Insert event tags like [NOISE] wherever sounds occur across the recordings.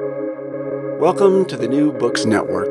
Welcome to the New Books Network.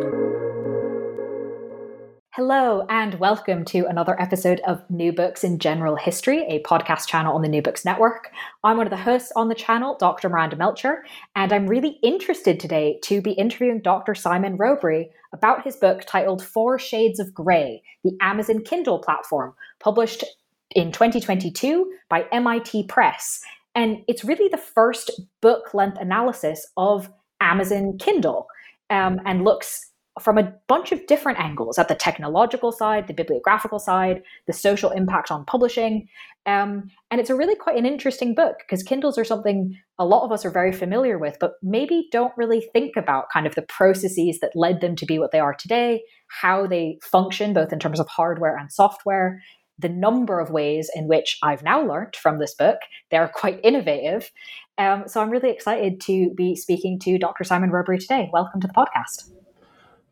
Hello, and welcome to another episode of New Books in General History, a podcast channel on the New Books Network. I'm one of the hosts on the channel, Dr. Miranda Melcher, and I'm really interested today to be interviewing Dr. Simon Rowberry about his book titled Four Shades of Grey The Amazon Kindle Platform, published in 2022 by MIT Press. And it's really the first book length analysis of Amazon Kindle um, and looks from a bunch of different angles at the technological side, the bibliographical side, the social impact on publishing. Um, and it's a really quite an interesting book because Kindles are something a lot of us are very familiar with, but maybe don't really think about kind of the processes that led them to be what they are today, how they function, both in terms of hardware and software, the number of ways in which I've now learned from this book. They're quite innovative. Um, so I'm really excited to be speaking to Dr. Simon Rowberry today. Welcome to the podcast.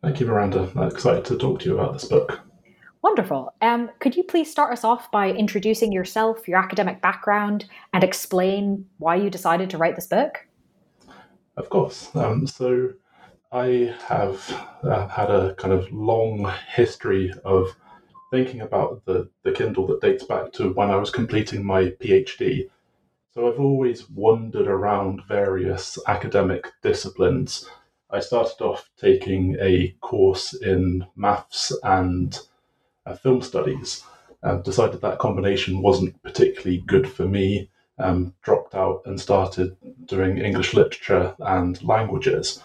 Thank you, Miranda. I'm excited to talk to you about this book. Wonderful. Um, could you please start us off by introducing yourself, your academic background, and explain why you decided to write this book? Of course. Um, so, I have uh, had a kind of long history of thinking about the, the Kindle that dates back to when I was completing my PhD. So I've always wandered around various academic disciplines. I started off taking a course in maths and uh, film studies. and decided that combination wasn't particularly good for me. Um, dropped out and started doing English literature and languages.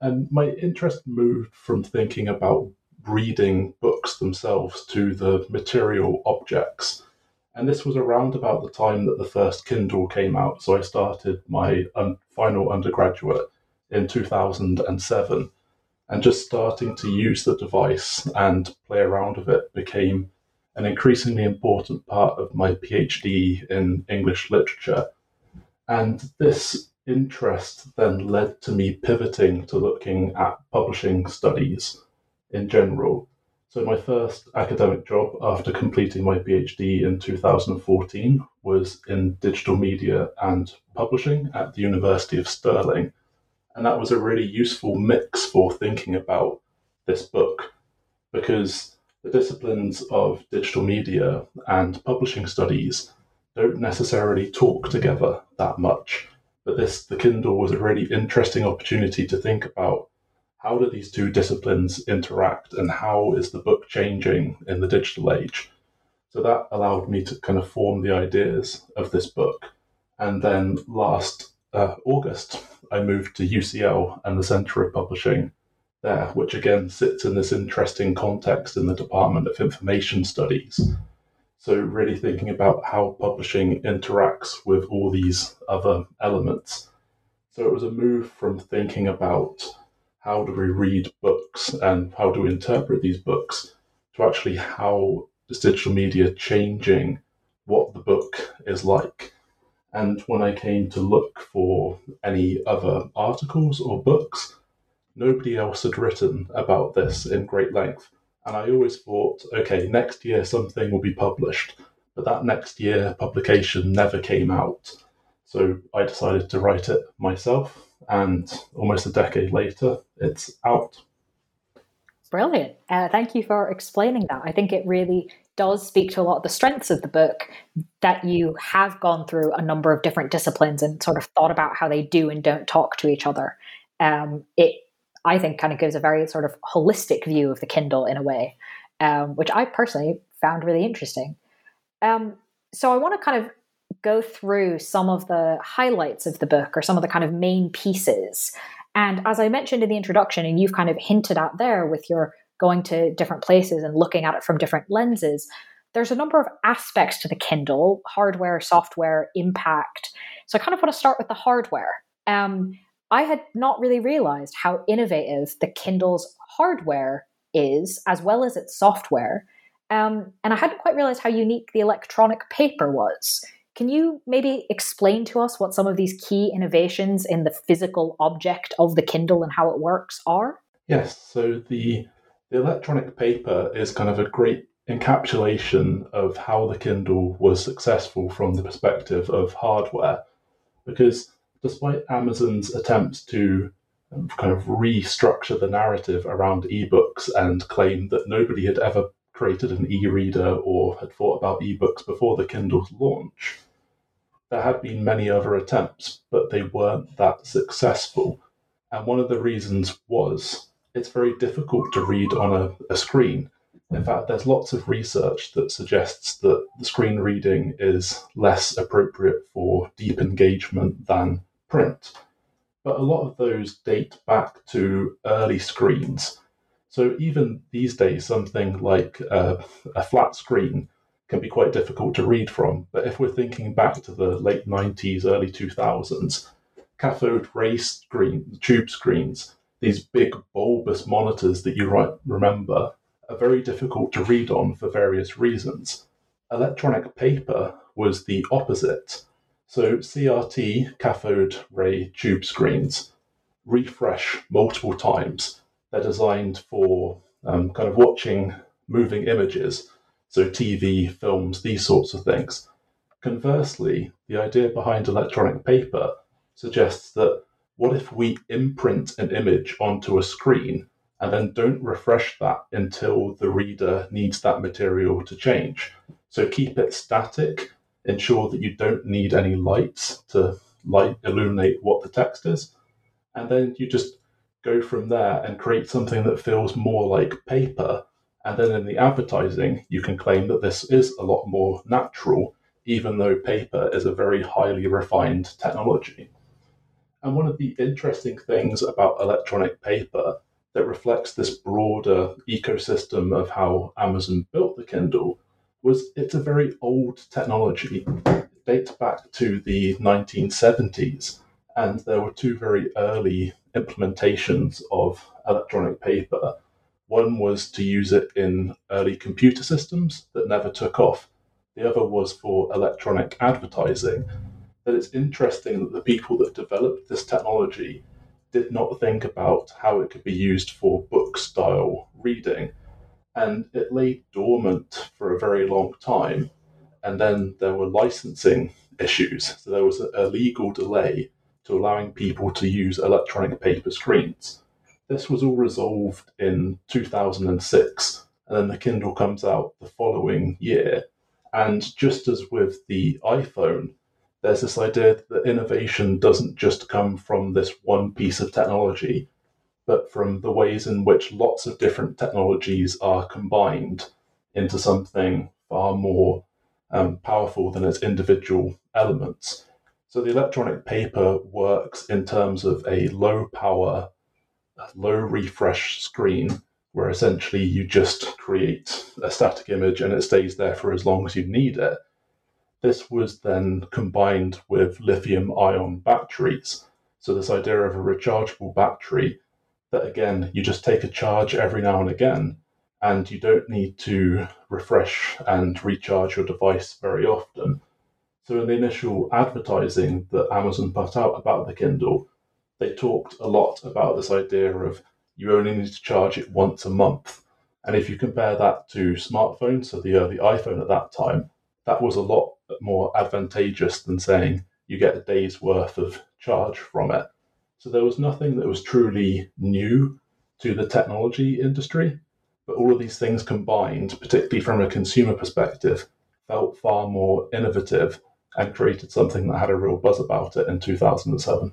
And my interest moved from thinking about reading books themselves to the material objects. And this was around about the time that the first Kindle came out. So I started my un- final undergraduate in 2007. And just starting to use the device and play around with it became an increasingly important part of my PhD in English literature. And this interest then led to me pivoting to looking at publishing studies in general. So, my first academic job after completing my PhD in 2014 was in digital media and publishing at the University of Stirling. And that was a really useful mix for thinking about this book because the disciplines of digital media and publishing studies don't necessarily talk together that much. But this, the Kindle, was a really interesting opportunity to think about how do these two disciplines interact and how is the book changing in the digital age? So that allowed me to kind of form the ideas of this book. And then last uh, August, I moved to UCL and the Centre of Publishing there, which again sits in this interesting context in the Department of Information Studies. So, really thinking about how publishing interacts with all these other elements. So, it was a move from thinking about how do we read books and how do we interpret these books to actually how is digital media changing what the book is like. And when I came to look for any other articles or books, nobody else had written about this in great length. And I always thought, okay, next year something will be published. But that next year publication never came out. So I decided to write it myself and almost a decade later, it's out. Brilliant. Uh, thank you for explaining that. I think it really does speak to a lot of the strengths of the book that you have gone through a number of different disciplines and sort of thought about how they do and don't talk to each other. Um, it, I think, kind of gives a very sort of holistic view of the Kindle in a way, um, which I personally found really interesting. Um, so I want to kind of go through some of the highlights of the book or some of the kind of main pieces. And as I mentioned in the introduction, and you've kind of hinted at there with your going to different places and looking at it from different lenses, there's a number of aspects to the Kindle hardware, software, impact. So I kind of want to start with the hardware. Um, I had not really realized how innovative the Kindle's hardware is, as well as its software. Um, and I hadn't quite realized how unique the electronic paper was. Can you maybe explain to us what some of these key innovations in the physical object of the Kindle and how it works are? Yes. So the the electronic paper is kind of a great encapsulation of how the Kindle was successful from the perspective of hardware, because despite Amazon's attempts to um, kind of restructure the narrative around ebooks and claim that nobody had ever created an e reader or had thought about ebooks before the Kindle's launch, there had been many other attempts, but they weren't that successful. And one of the reasons was it's very difficult to read on a, a screen. In fact, there's lots of research that suggests that the screen reading is less appropriate for deep engagement than print. But a lot of those date back to early screens. So even these days, something like a, a flat screen can be quite difficult to read from. But if we're thinking back to the late 90s, early 2000s, cathode ray screen, tube screens, these big bulbous monitors that you might remember, are very difficult to read on for various reasons. Electronic paper was the opposite. So CRT, cathode ray tube screens, refresh multiple times. They're designed for um, kind of watching moving images so TV, films, these sorts of things. Conversely, the idea behind electronic paper suggests that what if we imprint an image onto a screen and then don't refresh that until the reader needs that material to change? So keep it static, ensure that you don't need any lights to light illuminate what the text is, and then you just go from there and create something that feels more like paper and then in the advertising, you can claim that this is a lot more natural, even though paper is a very highly refined technology. And one of the interesting things about electronic paper that reflects this broader ecosystem of how Amazon built the Kindle was it's a very old technology. It dates back to the 1970s, and there were two very early implementations of electronic paper one was to use it in early computer systems that never took off. The other was for electronic advertising. That it's interesting that the people that developed this technology did not think about how it could be used for book style reading. And it lay dormant for a very long time. And then there were licensing issues. So there was a legal delay to allowing people to use electronic paper screens. This was all resolved in 2006, and then the Kindle comes out the following year. And just as with the iPhone, there's this idea that innovation doesn't just come from this one piece of technology, but from the ways in which lots of different technologies are combined into something far more um, powerful than its individual elements. So the electronic paper works in terms of a low power low refresh screen where essentially you just create a static image and it stays there for as long as you need it. This was then combined with lithium ion batteries. So, this idea of a rechargeable battery that again, you just take a charge every now and again, and you don't need to refresh and recharge your device very often. So, in the initial advertising that Amazon put out about the Kindle, they talked a lot about this idea of you only need to charge it once a month. And if you compare that to smartphones, so the early iPhone at that time, that was a lot more advantageous than saying you get a day's worth of charge from it. So there was nothing that was truly new to the technology industry, but all of these things combined, particularly from a consumer perspective, felt far more innovative and created something that had a real buzz about it in 2007.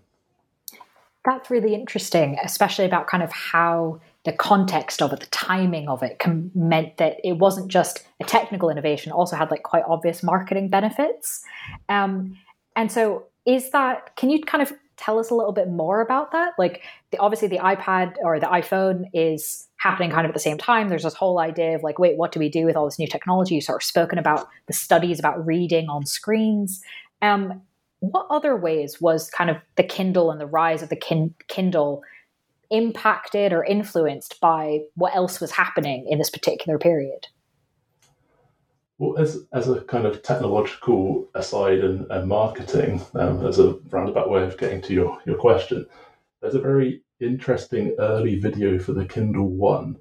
That's really interesting, especially about kind of how the context of it, the timing of it, com- meant that it wasn't just a technical innovation; also had like quite obvious marketing benefits. Um, and so, is that? Can you kind of tell us a little bit more about that? Like, the, obviously, the iPad or the iPhone is happening kind of at the same time. There's this whole idea of like, wait, what do we do with all this new technology? You sort of spoken about the studies about reading on screens. Um, what other ways was kind of the Kindle and the rise of the kin- Kindle impacted or influenced by what else was happening in this particular period? Well, as, as a kind of technological aside and, and marketing, um, as a roundabout way of getting to your, your question, there's a very interesting early video for the Kindle One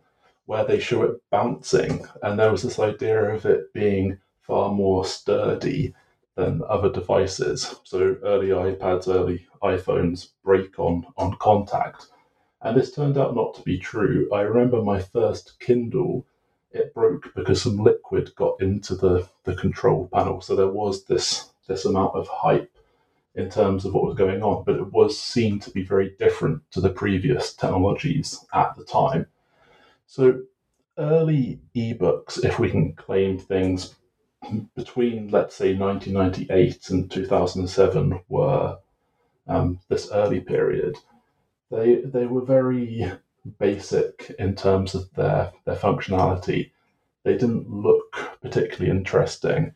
where they show it bouncing, and there was this idea of it being far more sturdy than other devices. So early iPads, early iPhones break on, on contact. And this turned out not to be true. I remember my first Kindle, it broke because some liquid got into the, the control panel. So there was this, this amount of hype in terms of what was going on, but it was seen to be very different to the previous technologies at the time. So early ebooks, if we can claim things between, let's say, 1998 and 2007 were um, this early period, they they were very basic in terms of their their functionality. They didn't look particularly interesting,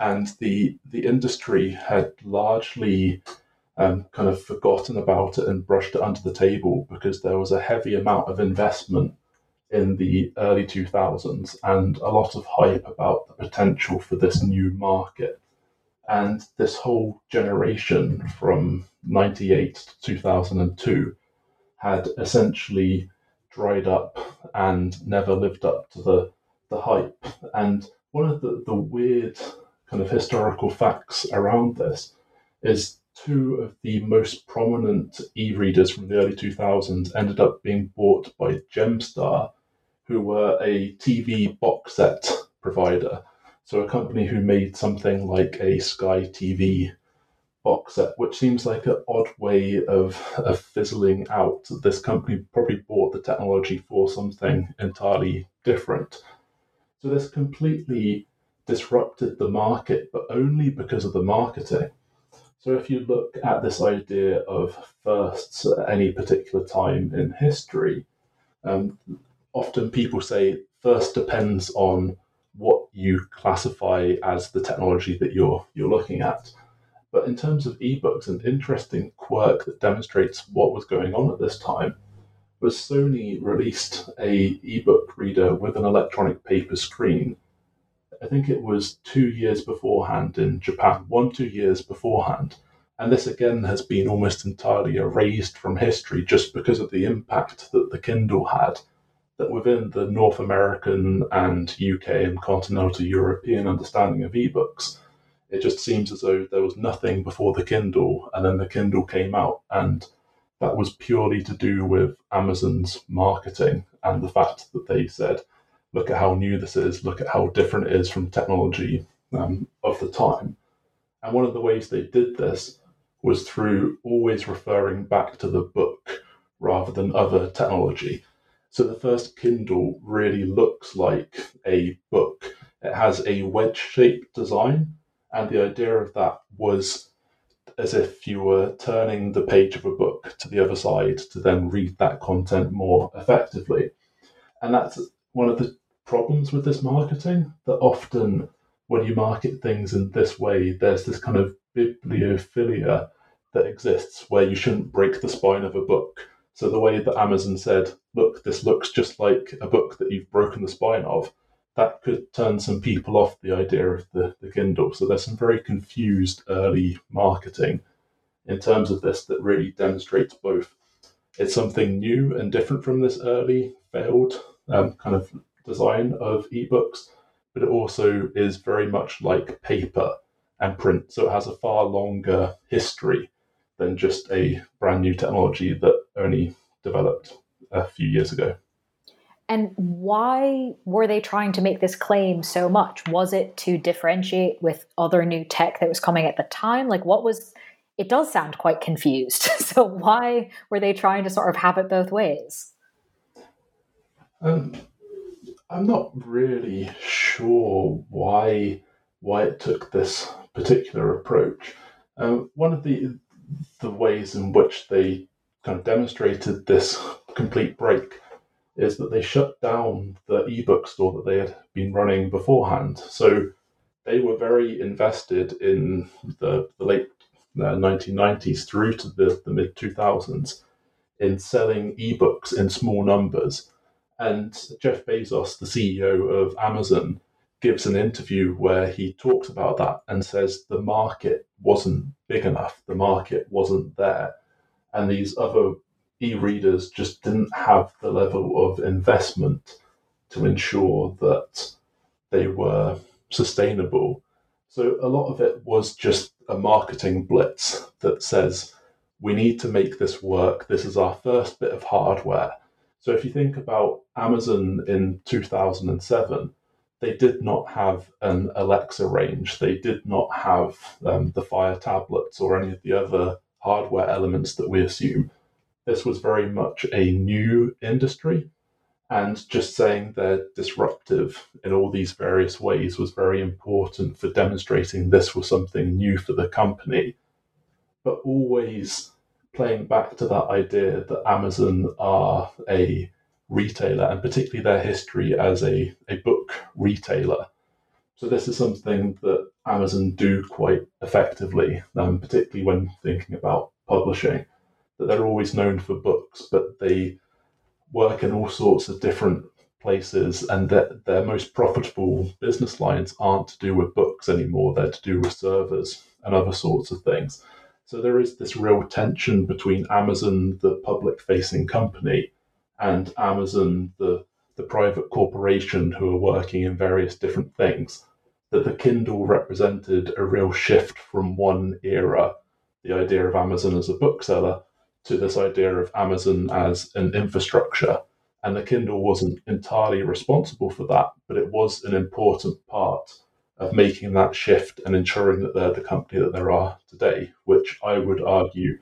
and the the industry had largely um, kind of forgotten about it and brushed it under the table because there was a heavy amount of investment in the early 2000s and a lot of hype about the potential for this new market. And this whole generation from 98 to 2002 had essentially dried up and never lived up to the, the hype. And one of the, the weird kind of historical facts around this is two of the most prominent e readers from the early 2000s ended up being bought by Gemstar who were a TV box set provider. So a company who made something like a Sky TV box set, which seems like an odd way of, of fizzling out. This company probably bought the technology for something entirely different. So this completely disrupted the market, but only because of the marketing. So if you look at this idea of firsts at any particular time in history, um, often people say first depends on what you classify as the technology that you're you're looking at. But in terms of ebooks, an interesting quirk that demonstrates what was going on at this time was Sony released a ebook reader with an electronic paper screen. I think it was two years beforehand in Japan, one two years beforehand. And this again has been almost entirely erased from history just because of the impact that the Kindle had that within the North American and UK and continental European understanding of ebooks, it just seems as though there was nothing before the Kindle, and then the Kindle came out, and that was purely to do with Amazon's marketing and the fact that they said, "Look at how new this is. Look at how different it is from technology um, of the time." And one of the ways they did this was through always referring back to the book rather than other technology. So the first Kindle really looks like a book. It has a wedge shaped design, and the idea of that was as if you were turning the page of a book to the other side to then read that content more effectively. And that's one of the problems with this marketing that often when you market things in this way, there's this kind of bibliophilia that exists where you shouldn't break the spine of a book so the way that Amazon said, look, this looks just like a book that you've broken the spine of, that could turn some people off the idea of the, the Kindle. So there's some very confused early marketing in terms of this that really demonstrates both it's something new and different from this early failed um, kind of design of ebooks, but it also is very much like paper and print. So it has a far longer history than just a brand new technology that only developed a few years ago. And why were they trying to make this claim so much? Was it to differentiate with other new tech that was coming at the time? Like, what was it? Does sound quite confused. [LAUGHS] so, why were they trying to sort of have it both ways? Um, I'm not really sure why why it took this particular approach. Um, one of the the ways in which they kind of demonstrated this complete break is that they shut down the ebook store that they had been running beforehand. So they were very invested in the, the late uh, 1990s through to the, the mid 2000s in selling ebooks in small numbers. And Jeff Bezos, the CEO of Amazon, gives an interview where he talks about that and says the market wasn't big enough, the market wasn't there. And these other e readers just didn't have the level of investment to ensure that they were sustainable. So a lot of it was just a marketing blitz that says, we need to make this work. This is our first bit of hardware. So if you think about Amazon in 2007, they did not have an Alexa range. They did not have um, the Fire tablets or any of the other hardware elements that we assume. This was very much a new industry. And just saying they're disruptive in all these various ways was very important for demonstrating this was something new for the company. But always playing back to that idea that Amazon are a retailer and particularly their history as a, a book retailer. So this is something that Amazon do quite effectively, um, particularly when thinking about publishing, that they're always known for books, but they work in all sorts of different places and that their most profitable business lines aren't to do with books anymore, they're to do with servers and other sorts of things. So there is this real tension between Amazon, the public facing company, and Amazon, the, the private corporation who are working in various different things. That the Kindle represented a real shift from one era, the idea of Amazon as a bookseller, to this idea of Amazon as an infrastructure. And the Kindle wasn't entirely responsible for that, but it was an important part of making that shift and ensuring that they're the company that they are today, which I would argue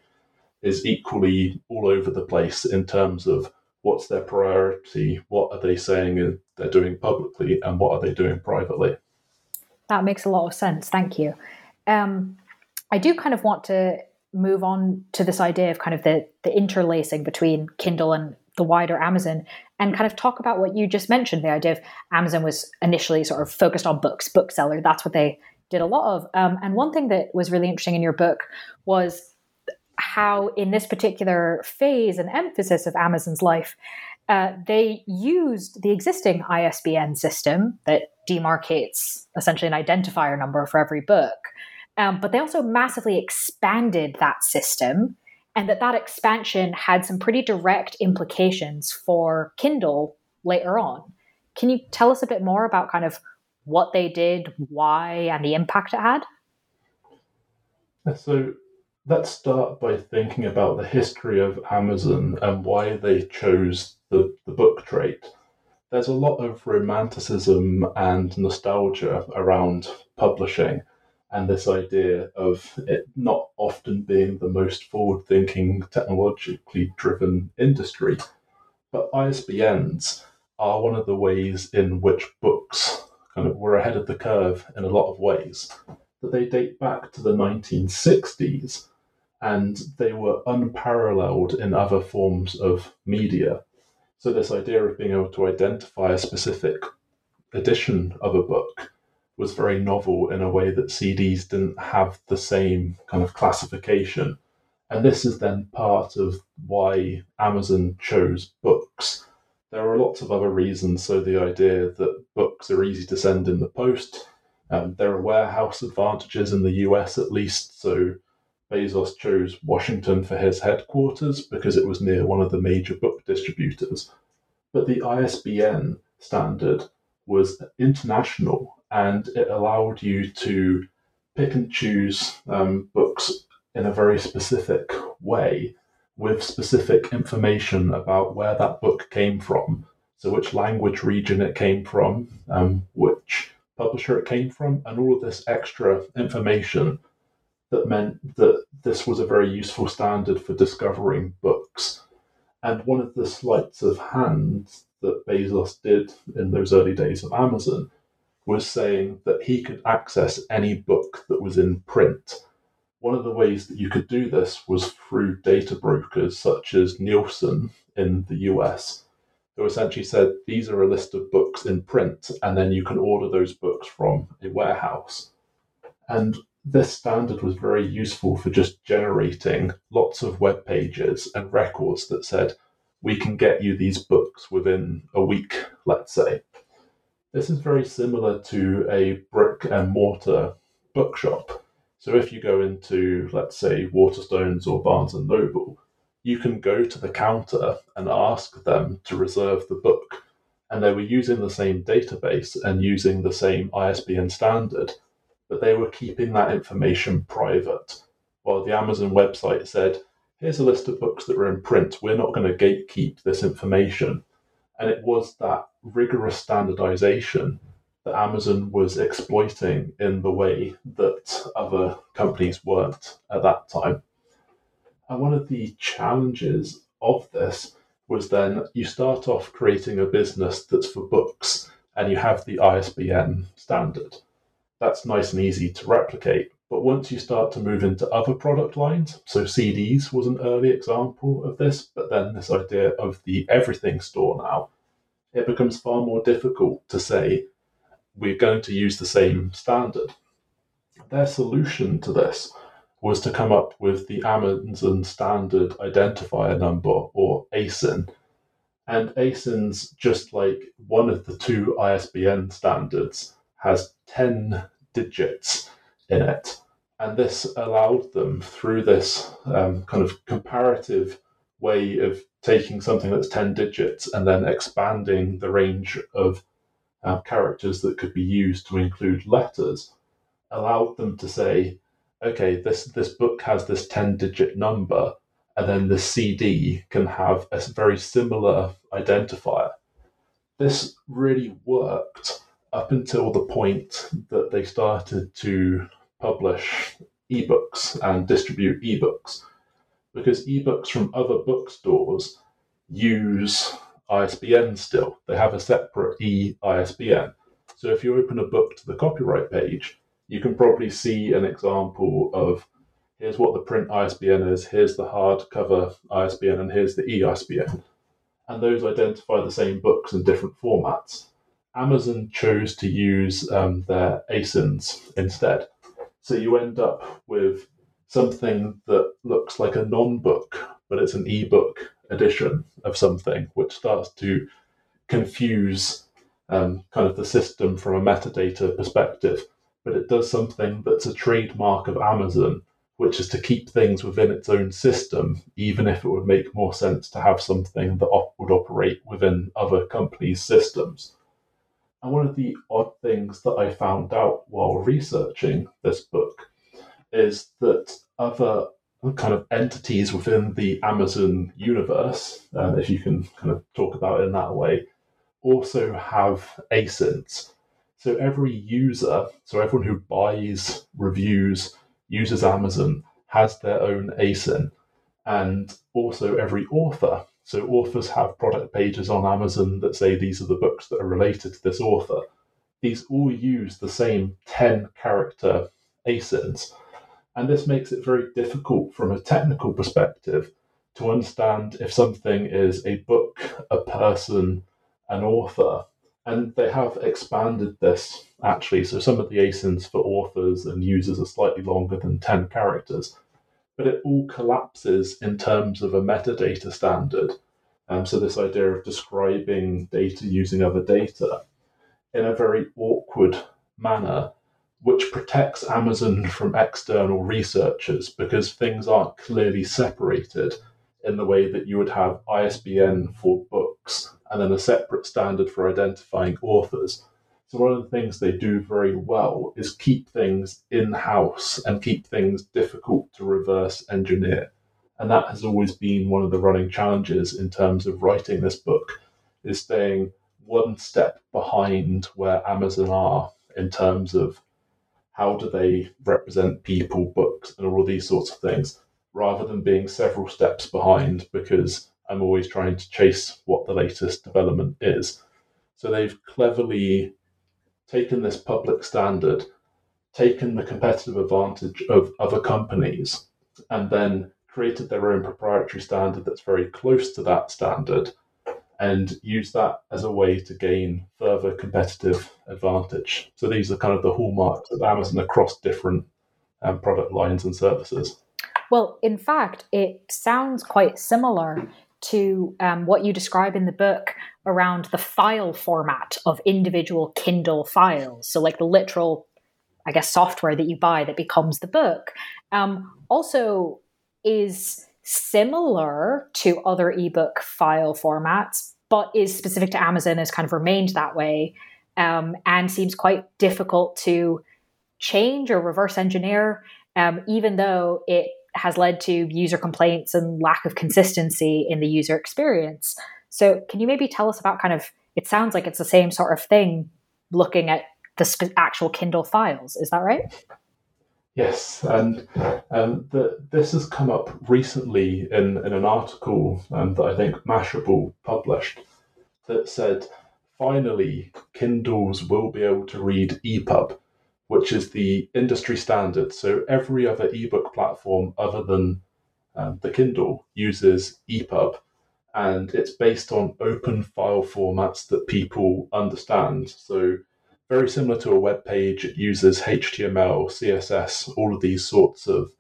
is equally all over the place in terms of what's their priority, what are they saying they're doing publicly, and what are they doing privately. That makes a lot of sense. Thank you. Um, I do kind of want to move on to this idea of kind of the, the interlacing between Kindle and the wider Amazon and kind of talk about what you just mentioned the idea of Amazon was initially sort of focused on books, bookseller. That's what they did a lot of. Um, and one thing that was really interesting in your book was how, in this particular phase and emphasis of Amazon's life, uh, they used the existing ISBN system that demarcates essentially an identifier number for every book. Um, but they also massively expanded that system and that that expansion had some pretty direct implications for Kindle later on. Can you tell us a bit more about kind of what they did, why, and the impact it had? So let's start by thinking about the history of Amazon and why they chose the, the book trade. There's a lot of romanticism and nostalgia around publishing and this idea of it not often being the most forward thinking, technologically driven industry. But ISBNs are one of the ways in which books kind of were ahead of the curve in a lot of ways. That they date back to the 1960s and they were unparalleled in other forms of media. So, this idea of being able to identify a specific edition of a book was very novel in a way that CDs didn't have the same kind of classification. And this is then part of why Amazon chose books. There are lots of other reasons. So, the idea that books are easy to send in the post, um, there are warehouse advantages in the US at least. So, Bezos chose Washington for his headquarters because it was near one of the major book distributors. But the ISBN standard was international and it allowed you to pick and choose um, books in a very specific way with specific information about where that book came from. So, which language region it came from, um, which publisher it came from, and all of this extra information that meant that this was a very useful standard for discovering books. And one of the sleights of hand that Bezos did in those early days of Amazon was saying that he could access any book that was in print. One of the ways that you could do this was through data brokers such as Nielsen in the US, who essentially said these are a list of books in print, and then you can order those books from a warehouse. And this standard was very useful for just generating lots of web pages and records that said, we can get you these books within a week, let's say. This is very similar to a brick and mortar bookshop. So if you go into, let's say, Waterstones or Barnes and Noble, you can go to the counter and ask them to reserve the book. And they were using the same database and using the same ISBN standard, but they were keeping that information private. While the Amazon website said, here's a list of books that are in print, we're not going to gatekeep this information. And it was that rigorous standardization that Amazon was exploiting in the way that other companies weren't at that time. And one of the challenges of this was then you start off creating a business that's for books and you have the ISBN standard. That's nice and easy to replicate. But once you start to move into other product lines, so CDs was an early example of this, but then this idea of the everything store now, it becomes far more difficult to say we're going to use the same standard. Their solution to this was to come up with the Amazon Standard Identifier Number, or ASIN. And ASIN's just like one of the two ISBN standards has 10 digits in it. And this allowed them, through this um, kind of comparative way of taking something that's 10 digits and then expanding the range of uh, characters that could be used to include letters, allowed them to say, okay, this, this book has this 10 digit number, and then the CD can have a very similar identifier. This really worked up until the point that they started to publish ebooks and distribute ebooks, because ebooks from other bookstores use ISBN still. They have a separate e ISBN. So if you open a book to the copyright page, you can probably see an example of here's what the print ISBN is, here's the hardcover ISBN, and here's the e ISBN. And those identify the same books in different formats. Amazon chose to use um, their ASINs instead. So you end up with something that looks like a non book, but it's an e book edition of something, which starts to confuse um, kind of the system from a metadata perspective. But it does something that's a trademark of Amazon, which is to keep things within its own system, even if it would make more sense to have something that op- would operate within other companies' systems. And one of the odd things that I found out while researching this book is that other kind of entities within the Amazon universe, um, if you can kind of talk about it in that way, also have ASINs. So every user, so everyone who buys, reviews, uses Amazon has their own ASIN. And also every author. So authors have product pages on Amazon that say these are the books that are related to this author. These all use the same 10 character ASINs. And this makes it very difficult from a technical perspective to understand if something is a book, a person, an author. And they have expanded this actually. So some of the ASINs for authors and users are slightly longer than 10 characters, but it all collapses in terms of a metadata standard. Um, so this idea of describing data using other data in a very awkward manner which protects Amazon from external researchers because things aren't clearly separated in the way that you would have ISBN for books and then a separate standard for identifying authors. So, one of the things they do very well is keep things in house and keep things difficult to reverse engineer. And that has always been one of the running challenges in terms of writing this book, is staying one step behind where Amazon are in terms of how do they represent people, books, and all these sorts of things, rather than being several steps behind because I'm always trying to chase what the latest development is. So they've cleverly taken this public standard, taken the competitive advantage of other companies, and then created their own proprietary standard that's very close to that standard and use that as a way to gain further competitive advantage. So these are kind of the hallmarks of Amazon across different um, product lines and services. Well, in fact, it sounds quite similar to um, what you describe in the book around the file format of individual Kindle files. So, like the literal, I guess, software that you buy that becomes the book. Um, also, is similar to other ebook file formats, but is specific to Amazon, has kind of remained that way, um, and seems quite difficult to change or reverse engineer, um, even though it has led to user complaints and lack of consistency in the user experience. So, can you maybe tell us about kind of? It sounds like it's the same sort of thing, looking at the sp- actual Kindle files. Is that right? Yes, and um, the, this has come up recently in, in an article um, that I think Mashable published that said finally Kindles will be able to read EPUB, which is the industry standard. So every other ebook platform other than um, the Kindle uses EPUB, and it's based on open file formats that people understand. So very similar to a web page. It uses HTML, CSS, all of these sorts of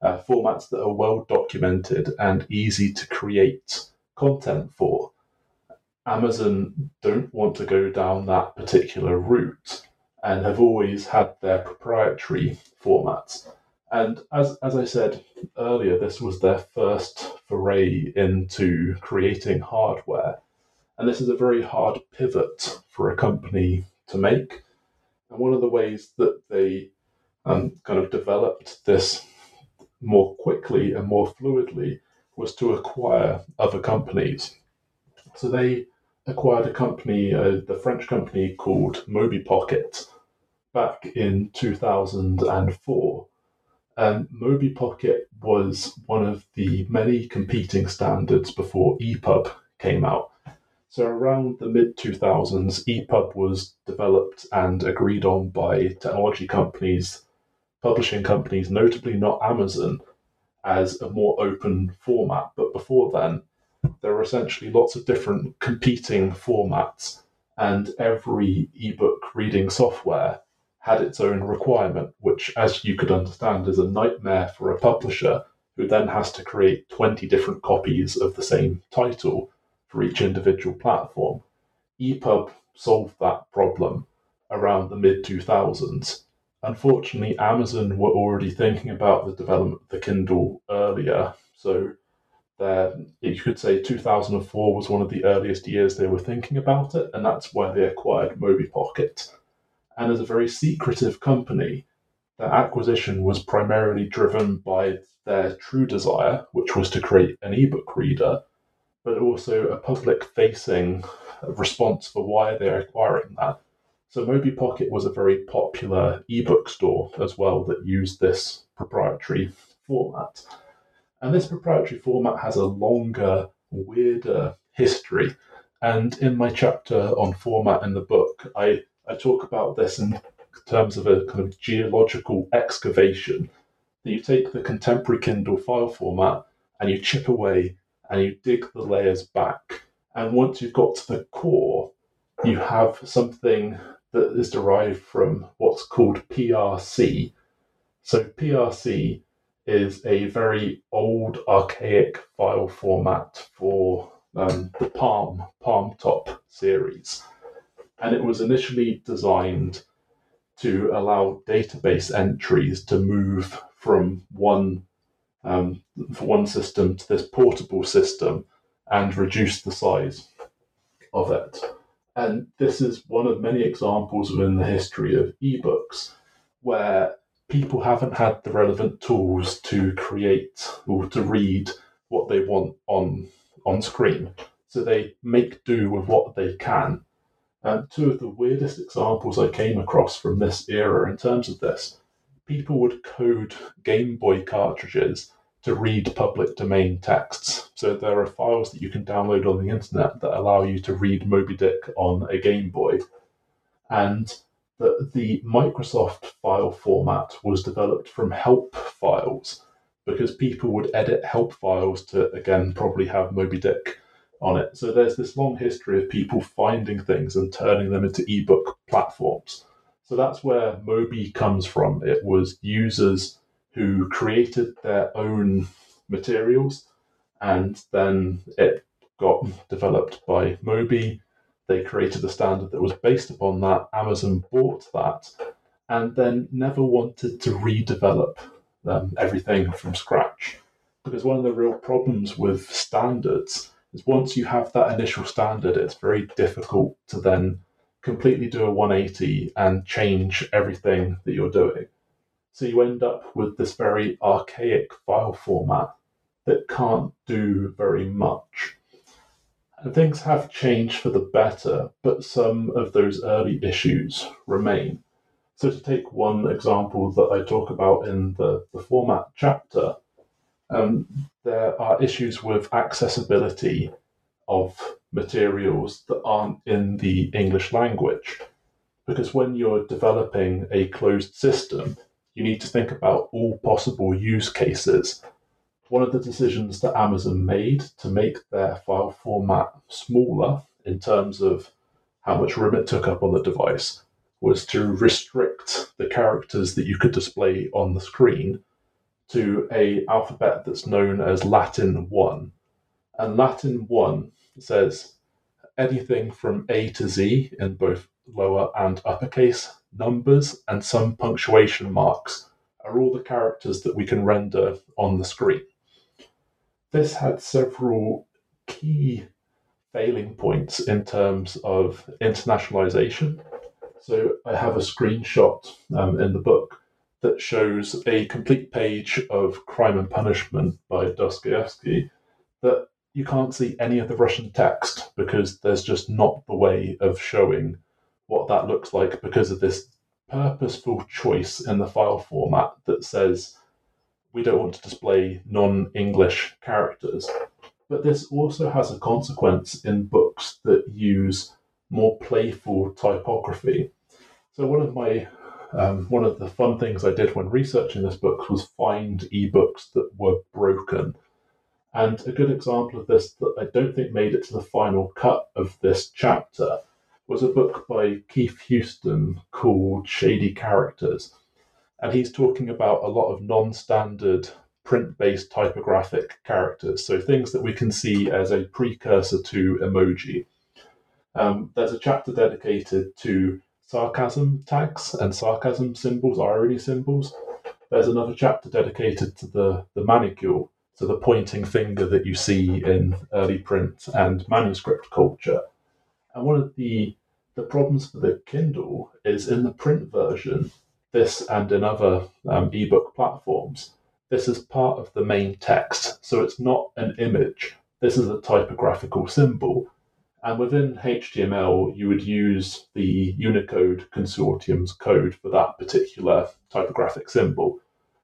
uh, formats that are well documented and easy to create content for. Amazon don't want to go down that particular route and have always had their proprietary formats. And as, as I said earlier, this was their first foray into creating hardware. And this is a very hard pivot for a company to make. And one of the ways that they um, kind of developed this more quickly and more fluidly was to acquire other companies. So they acquired a company, uh, the French company called MobiPocket, back in 2004. And MobiPocket was one of the many competing standards before EPUB came out. So around the mid 2000s, EPUB was developed and agreed on by technology companies, publishing companies, notably not Amazon, as a more open format. But before then, there were essentially lots of different competing formats, and every ebook reading software had its own requirement, which, as you could understand, is a nightmare for a publisher who then has to create 20 different copies of the same title for each individual platform. EPUB solved that problem around the mid 2000s. Unfortunately, Amazon were already thinking about the development of the Kindle earlier. So, there, you could say 2004 was one of the earliest years they were thinking about it, and that's why they acquired MobiPocket. And as a very secretive company, their acquisition was primarily driven by their true desire, which was to create an ebook reader, but also a public facing response for why they're acquiring that. So MobiPocket was a very popular ebook store as well that used this proprietary format. And this proprietary format has a longer, weirder history. And in my chapter on format in the book, I, I talk about this in terms of a kind of geological excavation. That you take the contemporary Kindle file format and you chip away and you dig the layers back. And once you've got to the core, you have something that is derived from what's called PRC. So, PRC is a very old, archaic file format for um, the Palm, Palm Top series. And it was initially designed to allow database entries to move from one um, for one system to this portable system and reduce the size of it. And this is one of many examples within the history of ebooks where people haven't had the relevant tools to create or to read what they want on on screen. So they make do with what they can. And two of the weirdest examples I came across from this era in terms of this people would code Game Boy cartridges to read public domain texts. So there are files that you can download on the internet that allow you to read Moby Dick on a Game Boy. And the, the Microsoft file format was developed from help files because people would edit help files to, again, probably have Moby Dick on it. So there's this long history of people finding things and turning them into ebook platforms. So that's where Moby comes from. It was users who created their own materials and then it got developed by Moby. They created a standard that was based upon that. Amazon bought that and then never wanted to redevelop um, everything from scratch. Because one of the real problems with standards is once you have that initial standard, it's very difficult to then completely do a 180 and change everything that you're doing. So you end up with this very archaic file format that can't do very much. And things have changed for the better, but some of those early issues remain. So, to take one example that I talk about in the, the format chapter, um, there are issues with accessibility of materials that aren't in the English language. Because when you're developing a closed system, you need to think about all possible use cases. One of the decisions that Amazon made to make their file format smaller in terms of how much room it took up on the device was to restrict the characters that you could display on the screen to a alphabet that's known as Latin 1. And Latin 1 says anything from A to Z in both lower and uppercase numbers and some punctuation marks are all the characters that we can render on the screen. This had several key failing points in terms of internationalization. So I have a screenshot um, in the book that shows a complete page of Crime and Punishment by Dostoevsky that you can't see any of the Russian text because there's just not the way of showing what that looks like because of this purposeful choice in the file format that says we don't want to display non English characters. But this also has a consequence in books that use more playful typography. So, one of my um, one of the fun things I did when researching this book was find ebooks that were broken. And a good example of this that I don't think made it to the final cut of this chapter was a book by Keith Houston called Shady Characters. And he's talking about a lot of non standard print based typographic characters, so things that we can see as a precursor to emoji. Um, there's a chapter dedicated to sarcasm tags and sarcasm symbols, irony symbols. There's another chapter dedicated to the, the manicule, so the pointing finger that you see in early print and manuscript culture. And one of the the problems for the Kindle is in the print version, this and in other um, ebook platforms, this is part of the main text. So it's not an image. This is a typographical symbol. And within HTML, you would use the Unicode Consortium's code for that particular typographic symbol.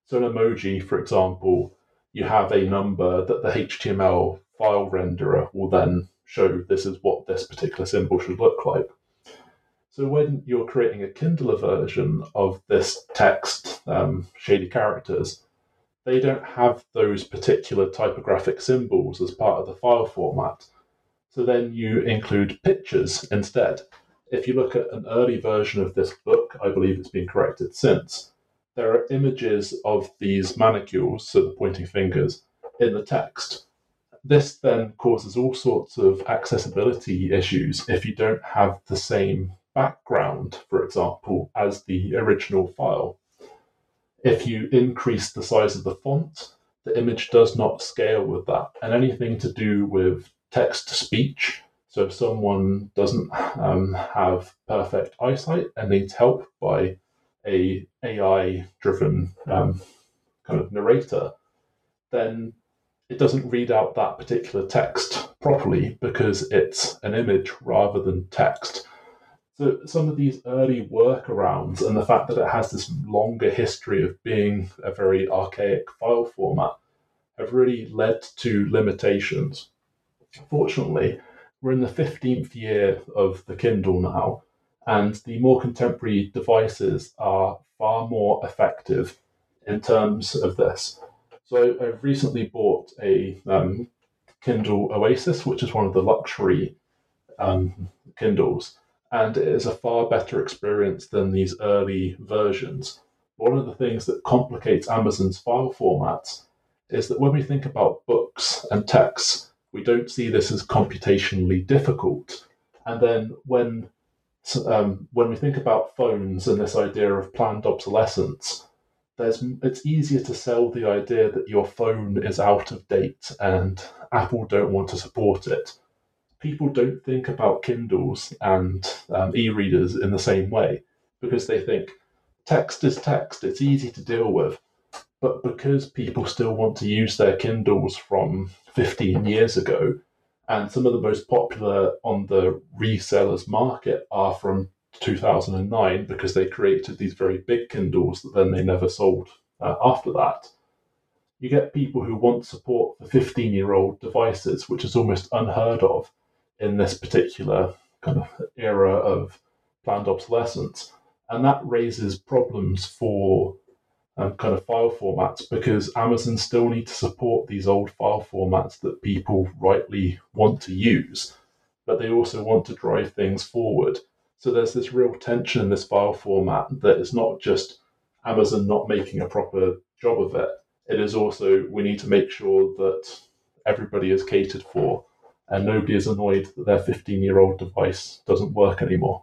So, an emoji, for example, you have a number that the HTML file renderer will then show this is what this particular symbol should look like. So when you're creating a Kindle version of this text, um, shady characters, they don't have those particular typographic symbols as part of the file format. So then you include pictures instead. If you look at an early version of this book, I believe it's been corrected since, there are images of these manicules, so the pointing fingers, in the text. This then causes all sorts of accessibility issues if you don't have the same background, for example, as the original file. If you increase the size of the font, the image does not scale with that. And anything to do with text to speech, so if someone doesn't um, have perfect eyesight and needs help by a AI driven um, kind of narrator, then it doesn't read out that particular text properly because it's an image rather than text. So some of these early workarounds and the fact that it has this longer history of being a very archaic file format have really led to limitations. Fortunately, we're in the 15th year of the Kindle now, and the more contemporary devices are far more effective in terms of this. So I've recently bought a um, Kindle Oasis, which is one of the luxury um, Kindles and it is a far better experience than these early versions. One of the things that complicates Amazon's file formats is that when we think about books and texts, we don't see this as computationally difficult. And then when um, when we think about phones and this idea of planned obsolescence, there's it's easier to sell the idea that your phone is out of date and Apple don't want to support it. people don't think about Kindles and um, e readers in the same way because they think text is text, it's easy to deal with. But because people still want to use their Kindles from 15 years ago, and some of the most popular on the resellers market are from 2009 because they created these very big Kindles that then they never sold uh, after that. You get people who want support for 15 year old devices, which is almost unheard of in this particular kind of era of planned obsolescence. And that raises problems for um, kind of file formats because Amazon still need to support these old file formats that people rightly want to use, but they also want to drive things forward. So there's this real tension in this file format that is not just Amazon not making a proper job of it. It is also we need to make sure that everybody is catered for and nobody is annoyed that their 15 year old device doesn't work anymore.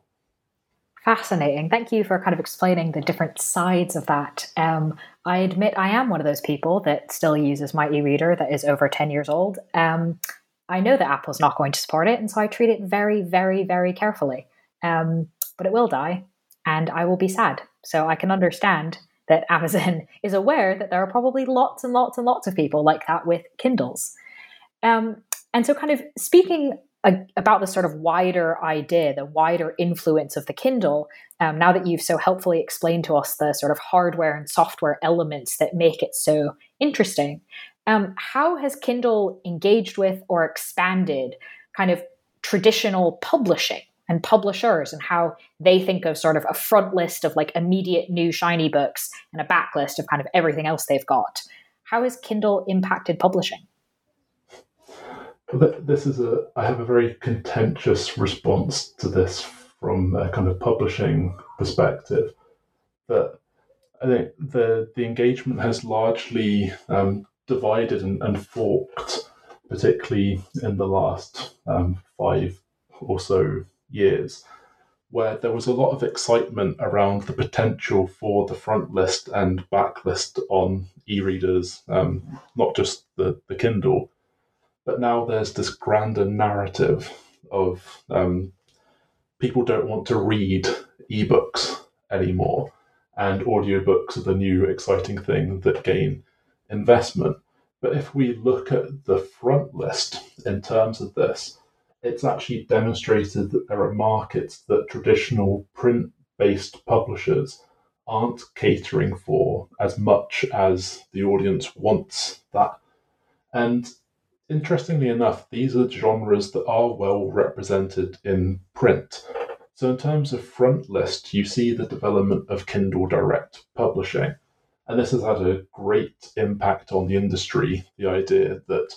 Fascinating. Thank you for kind of explaining the different sides of that. Um, I admit I am one of those people that still uses my e reader that is over 10 years old. Um, I know that Apple's not going to support it, and so I treat it very, very, very carefully. Um, but it will die, and I will be sad. So I can understand that Amazon [LAUGHS] is aware that there are probably lots and lots and lots of people like that with Kindles. Um, and so, kind of speaking about the sort of wider idea, the wider influence of the Kindle, um, now that you've so helpfully explained to us the sort of hardware and software elements that make it so interesting, um, how has Kindle engaged with or expanded kind of traditional publishing and publishers and how they think of sort of a front list of like immediate new shiny books and a backlist of kind of everything else they've got? How has Kindle impacted publishing? This is a I have a very contentious response to this from a kind of publishing perspective. That I think the the engagement has largely um, divided and, and, forked, particularly in the last um, five or so years, where there was a lot of excitement around the potential for the front list and backlist on e-readers, um, not just the, the Kindle, but now there's this grander narrative of um, people don't want to read ebooks anymore, and audiobooks are the new exciting thing that gain investment. But if we look at the front list in terms of this, it's actually demonstrated that there are markets that traditional print based publishers aren't catering for as much as the audience wants that. And interestingly enough, these are genres that are well represented in print. So, in terms of front list, you see the development of Kindle Direct publishing. And this has had a great impact on the industry. The idea that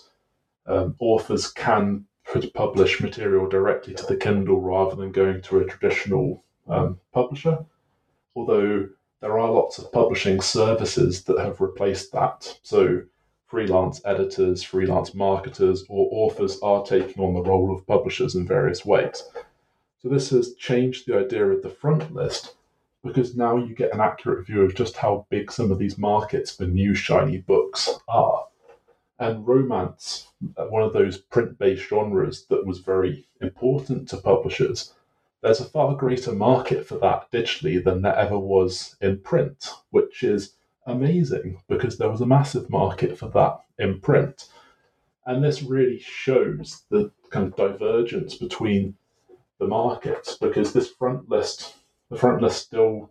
um, authors can publish material directly to the Kindle rather than going to a traditional um, publisher. Although there are lots of publishing services that have replaced that. So, freelance editors, freelance marketers, or authors are taking on the role of publishers in various ways. So this has changed the idea of the front list because now you get an accurate view of just how big some of these markets for new shiny books are. And romance, uh, one of those print based genres that was very important to publishers, there's a far greater market for that digitally than there ever was in print, which is amazing because there was a massive market for that in print. And this really shows the kind of divergence between the markets because this front list, the front list still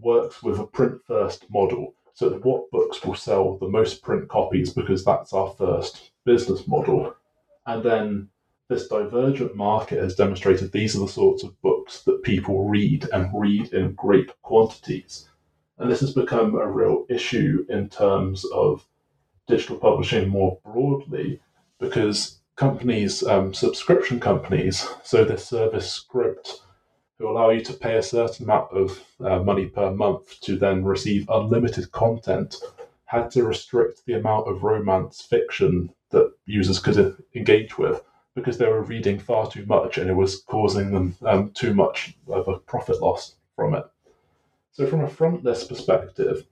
works with a print first model. So what books will sell the most print copies because that's our first business model. And then this divergent market has demonstrated these are the sorts of books that people read and read in great quantities. And this has become a real issue in terms of digital publishing more broadly because companies, um, subscription companies, so this service Scribd, who allow you to pay a certain amount of uh, money per month to then receive unlimited content, had to restrict the amount of romance fiction that users could engage with because they were reading far too much and it was causing them um, too much of a profit loss from it. So, from a front list perspective,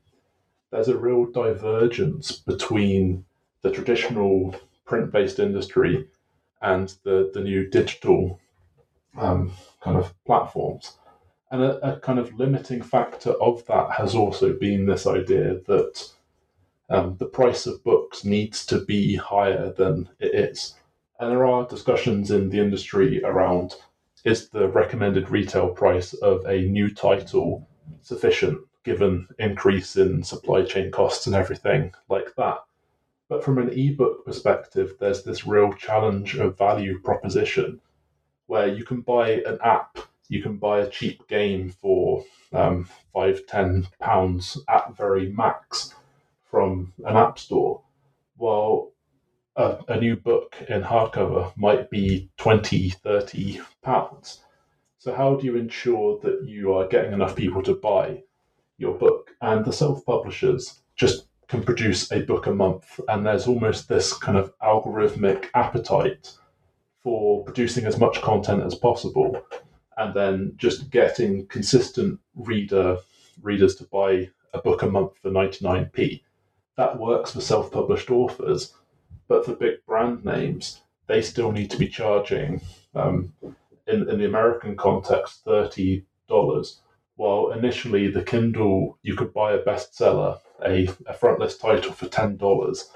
there's a real divergence between the traditional print based industry and the, the new digital um, kind of platforms. And a, a, kind of limiting factor of that has also been this idea that um, the price of books needs to be higher than it is. And there are discussions in the industry around is the recommended retail price of a new title sufficient given increase in supply chain costs and everything like that. But from an ebook perspective, there's this real challenge of value proposition where you can buy an app, you can buy a cheap game for um, five, ten pounds at very max from an app store, while a, a new book in hardcover might be 20, 30 pounds. So, how do you ensure that you are getting enough people to buy your book? And the self publishers just can produce a book a month, and there's almost this kind of algorithmic appetite for producing as much content as possible, and then just getting consistent reader readers to buy a book a month for 99p. That works for self-published authors, but for big brand names, they still need to be charging, um, in, in the American context, thirty dollars. While initially the Kindle, you could buy a bestseller, a, a frontlist title for ten dollars,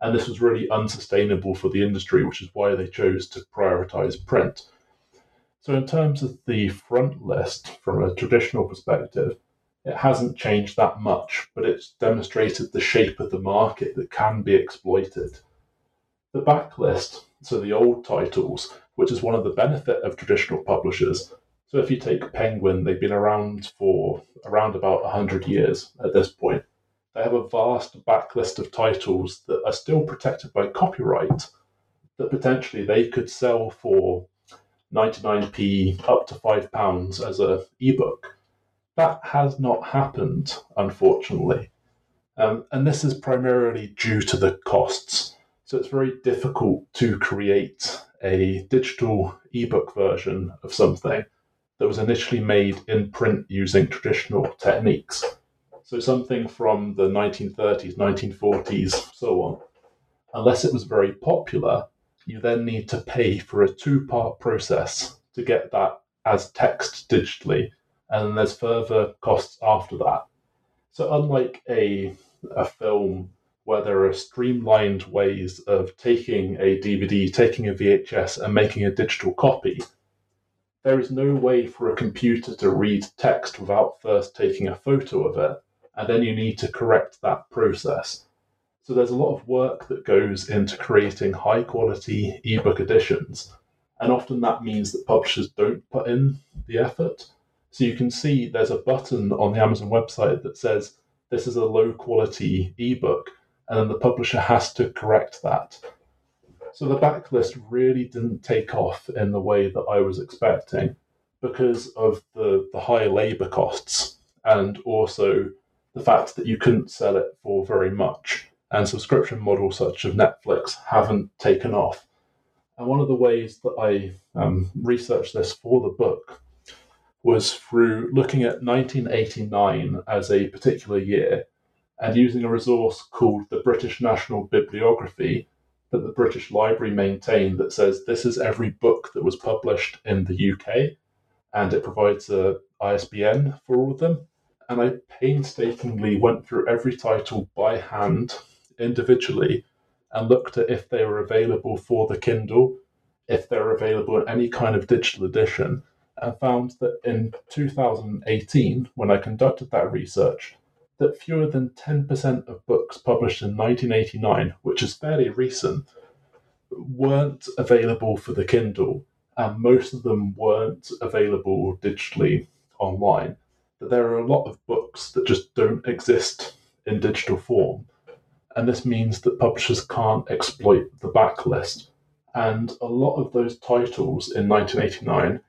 and this was really unsustainable for the industry, which is why they chose to prioritize print. So, in terms of the front list from a traditional perspective, it hasn't changed that much, but it's demonstrated the shape of the market that can be exploited. The backlist, so the old titles, which is one of the benefit of traditional publishers. So if you take Penguin, they've been around for around about 100 years at this point. They have a vast backlist of titles that are still protected by copyright that potentially they could sell for 99p up to £5 as a ebook. That has not happened, unfortunately. Um, and this is primarily due to the costs. So it's very difficult to create a digital ebook version of something that was initially made in print using traditional techniques. So something from the 1930s, 1940s, so on. Unless it was very popular, you then need to pay for a two part process to get that as text digitally, and there's further costs after that. So, unlike a, a film where there are streamlined ways of taking a DVD, taking a VHS, and making a digital copy. There is no way for a computer to read text without first taking a photo of it, and then you need to correct that process. So there's a lot of work that goes into creating high quality ebook editions, and often that means that publishers don't put in the effort. So you can see there's a button on the Amazon website that says this is a low quality ebook and then the publisher has to correct that. So the backlist really didn't take off in the way that I was expecting because of the, the high labor costs and also the fact that you couldn't sell it for very much. And subscription models such as Netflix haven't taken off. And one of the ways that I um, researched this for the book was through looking at 1989 as a particular year and using a resource called the British National Bibliography that the British Library maintain that says this is every book that was published in the UK, and it provides a ISBN for all of them. And I painstakingly went through every title by hand, individually, and looked at if they were available for the Kindle, if they're available in any kind of digital edition, and found that in 2018, when I conducted that research, that fewer than 10% of books published in 1989, which is fairly recent, weren't available for the Kindle, and most of them weren't available digitally online. That there are a lot of books that just don't exist in digital form, and this means that publishers can't exploit the backlist. And a lot of those titles in 1989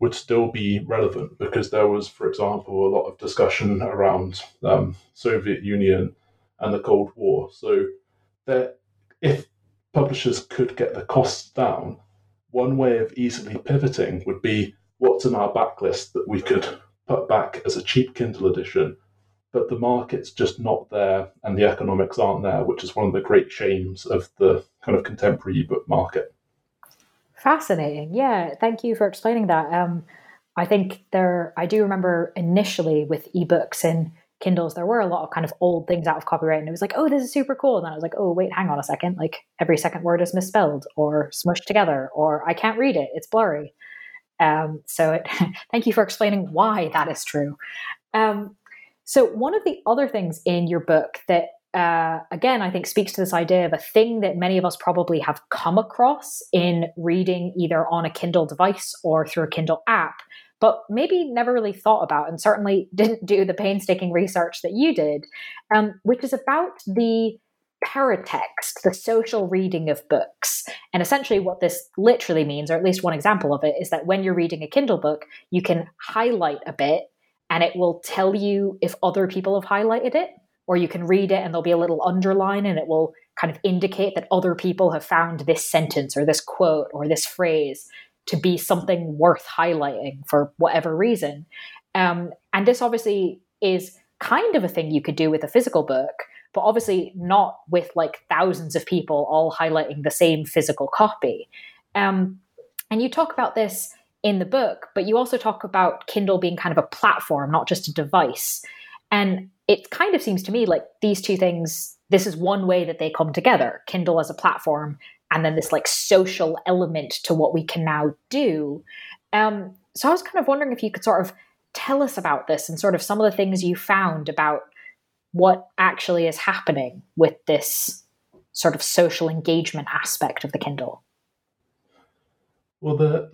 would still be relevant because there was, for example, a lot of discussion around um, Soviet Union and the Cold War. So that if publishers could get the costs down, one way of easily pivoting would be what's in our backlist that we could put back as a cheap Kindle edition, but the market's just not there and the economics aren't there, which is one of the great shames of the kind of contemporary ebook market. Fascinating. Yeah, thank you for explaining that. Um, I think there, I do remember initially with ebooks and Kindles, there were a lot of kind of old things out of copyright, and it was like, oh, this is super cool. And then I was like, oh, wait, hang on a second. Like every second word is misspelled or smushed together, or I can't read it. It's blurry. Um, so it, [LAUGHS] thank you for explaining why that is true. Um, so one of the other things in your book that uh, again, I think speaks to this idea of a thing that many of us probably have come across in reading either on a Kindle device or through a Kindle app, but maybe never really thought about and certainly [LAUGHS] didn't do the painstaking research that you did, um, which is about the paratext, the social reading of books. And essentially, what this literally means, or at least one example of it, is that when you're reading a Kindle book, you can highlight a bit and it will tell you if other people have highlighted it or you can read it and there'll be a little underline and it will kind of indicate that other people have found this sentence or this quote or this phrase to be something worth highlighting for whatever reason. Um, and this obviously is kind of a thing you could do with a physical book, but obviously not with like thousands of people all highlighting the same physical copy. Um, and you talk about this in the book, but you also talk about Kindle being kind of a platform, not just a device. And it kind of seems to me like these two things this is one way that they come together kindle as a platform and then this like social element to what we can now do. Um, so i was kind of wondering if you could sort of tell us about this and sort of some of the things you found about what actually is happening with this sort of social engagement aspect of the kindle. Well the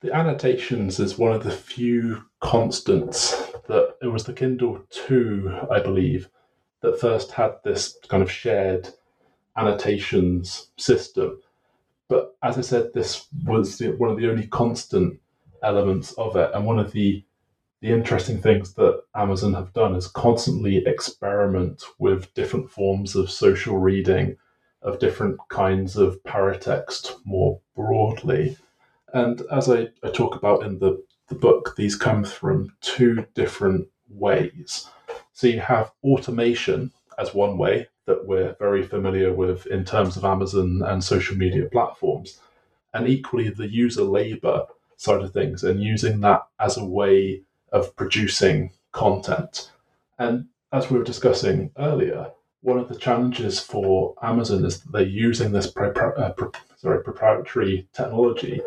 the annotations is one of the few constants that it was the Kindle 2, I believe, that first had this kind of shared annotations system. But as I said, this was the, one of the only constant elements of it. And one of the the interesting things that Amazon have done is constantly experiment with different forms of social reading, of different kinds of paratext more broadly. And as I, I talk about in the, the book, these come from two different ways. So you have automation as one way that we're very familiar with in terms of Amazon and social media platforms, and equally the user labor side of things, and using that as a way of producing content. And as we were discussing earlier, one of the challenges for Amazon is that they're using this uh, sorry, proprietary technology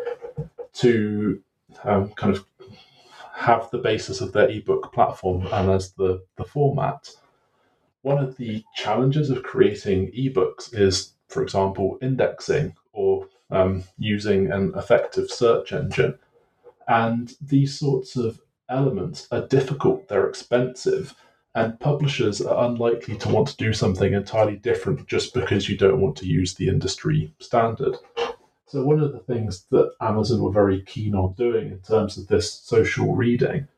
to um, kind of have the basis of their ebook platform and as the, the format. One of the challenges of creating ebooks is, for example, indexing or um, using an effective search engine. And these sorts of elements are difficult, they're expensive, and publishers are unlikely to want to do something entirely different just because you don't want to use the industry standard. So, one of the things that Amazon were very keen on doing in terms of this social reading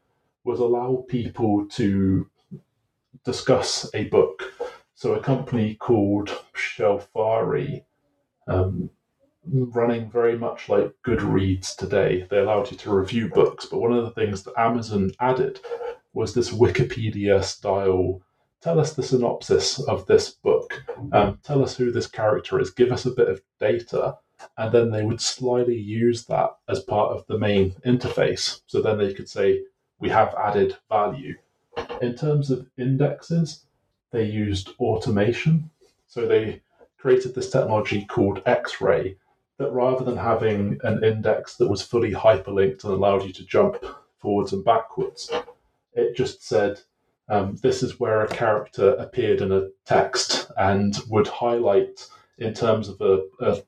was allow people to discuss a book. So, a company called Shelfari, um, running very much like Goodreads today, they allowed you to review books. But one of the things that Amazon added was this Wikipedia style tell us the synopsis of this book, um, tell us who this character is, give us a bit of data and then they would slyly use that as part of the main interface. So then they could say, we have added value. In terms of indexes, they used automation. So they created this technology called X ray that rather than having an index that was fully hyperlinked and allowed you to jump forwards and backwards, it just said, um, this is where a character appeared in a text and would highlight in terms of a, a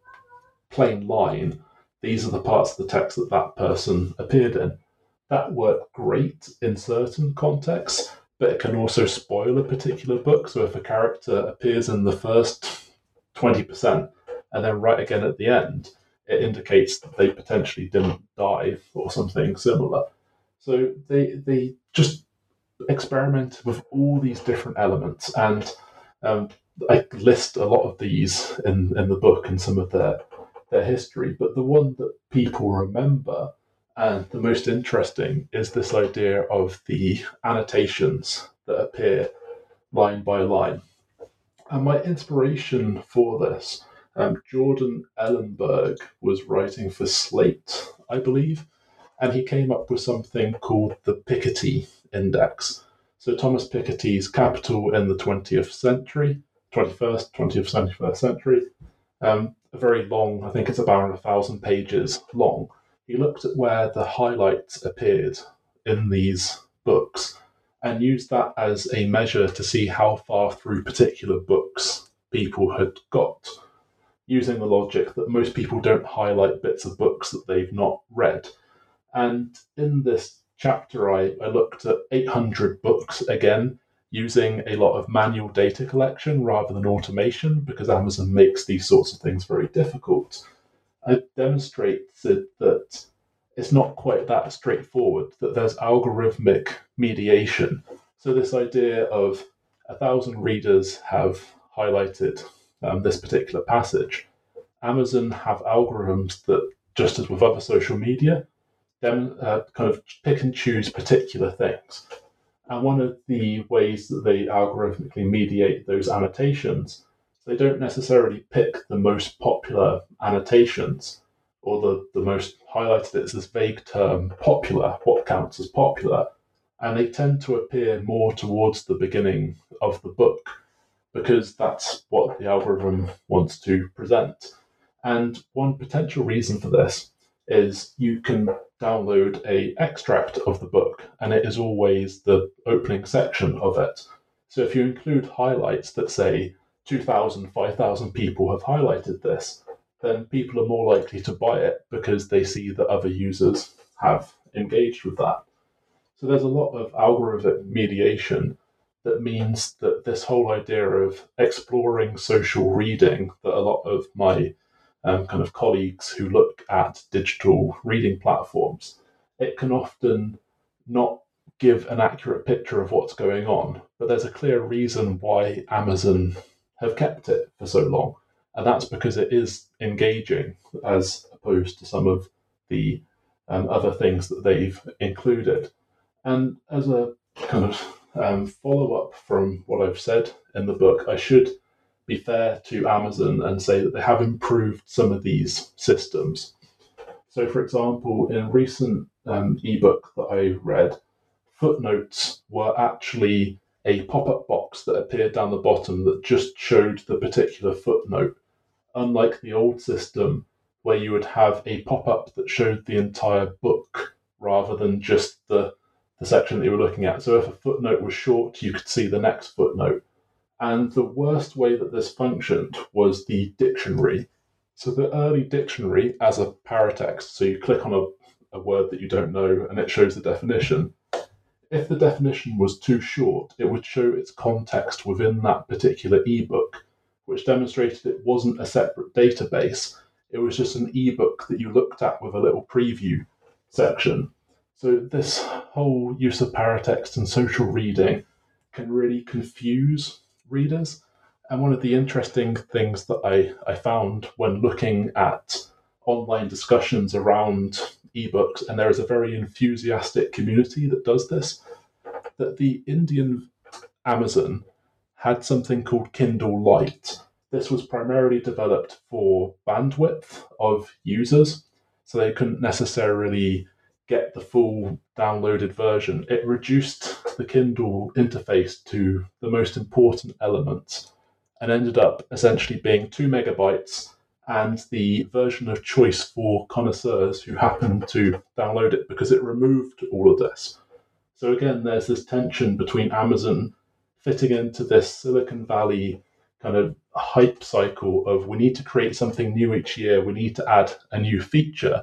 plain line, these are the parts of the text that that person appeared in. That worked great in certain contexts, but it can also spoil a particular book. So if a character appears in the first 20% and then right again at the end, it indicates that they potentially didn't die or something similar. So they they just experiment with all these different elements, and um, I list a lot of these in in the book and some of their their history, but the one that people remember and the most interesting is this idea of the annotations that appear line by line. And my inspiration for this um, Jordan Ellenberg was writing for Slate, I believe, and he came up with something called the Piketty Index. So Thomas Piketty's Capital in the 20th century, 21st, 20th, 21st century, um, very long, I think it's about a thousand pages long. He looked at where the highlights appeared in these books and used that as a measure to see how far through particular books people had got, using the logic that most people don't highlight bits of books that they've not read. And in this chapter, I, I looked at 800 books again, using a lot of manual data collection rather than automation because Amazon makes these sorts of things very difficult. I demonstrated that it's not quite that straightforward, that there's algorithmic mediation. So, this idea of a thousand readers have highlighted um, this particular passage. Amazon have algorithms that, just as with other social media, them uh, kind of pick and choose particular things. And one of the ways that they algorithmically mediate those annotations, they don't necessarily pick the most popular annotations or the, the most highlighted it's this vague term popular, what counts as popular. And they tend to appear more towards the beginning of the book because that's what the algorithm wants to present. And one potential reason for this is you can download a extract of the book and it is always the opening section of it. So if you include highlights that say 2,000, 5,000 people have highlighted this, then people are more likely to buy it because they see that other users have engaged with that. So there's a lot of algorithmic mediation that means that this whole idea of exploring social reading that a lot of my um, kind of colleagues who look at digital reading platforms, it can often not give an accurate picture of what's going on. But there's a clear reason why Amazon have kept it for so long, and that's because it is engaging as opposed to some of the um, other things that they've included. And as a kind of um, follow up from what I've said in the book, I should be fair to Amazon and say that they have improved some of these systems. So, for example, in a recent um, ebook that I read, footnotes were actually a pop up box that appeared down the bottom that just showed the particular footnote, unlike the old system where you would have a pop up that showed the entire book rather than just the, the section that you were looking at. So, if a footnote was short, you could see the next footnote. And the worst way that this functioned was the dictionary. So the early dictionary as a paratext, so you click on a, a word that you don't know and it shows the definition. If the definition was too short, it would show its context within that particular ebook, which demonstrated it wasn't a separate database. It was just an ebook that you looked at with a little preview section. So this whole use of paratext and social reading can really confuse readers. And one of the interesting things that I, I found when looking at online discussions around ebooks, and there is a very enthusiastic community that does this, that the Indian Amazon had something called Kindle Lite. This was primarily developed for bandwidth of users, so they couldn't necessarily get the full downloaded version. It reduced the Kindle interface to the most important elements and ended up essentially being two megabytes and the version of choice for connoisseurs who happen to download it because it removed all of this. So again, there's this tension between Amazon fitting into this Silicon Valley kind of hype cycle of we need to create something new each year, we need to add a new feature,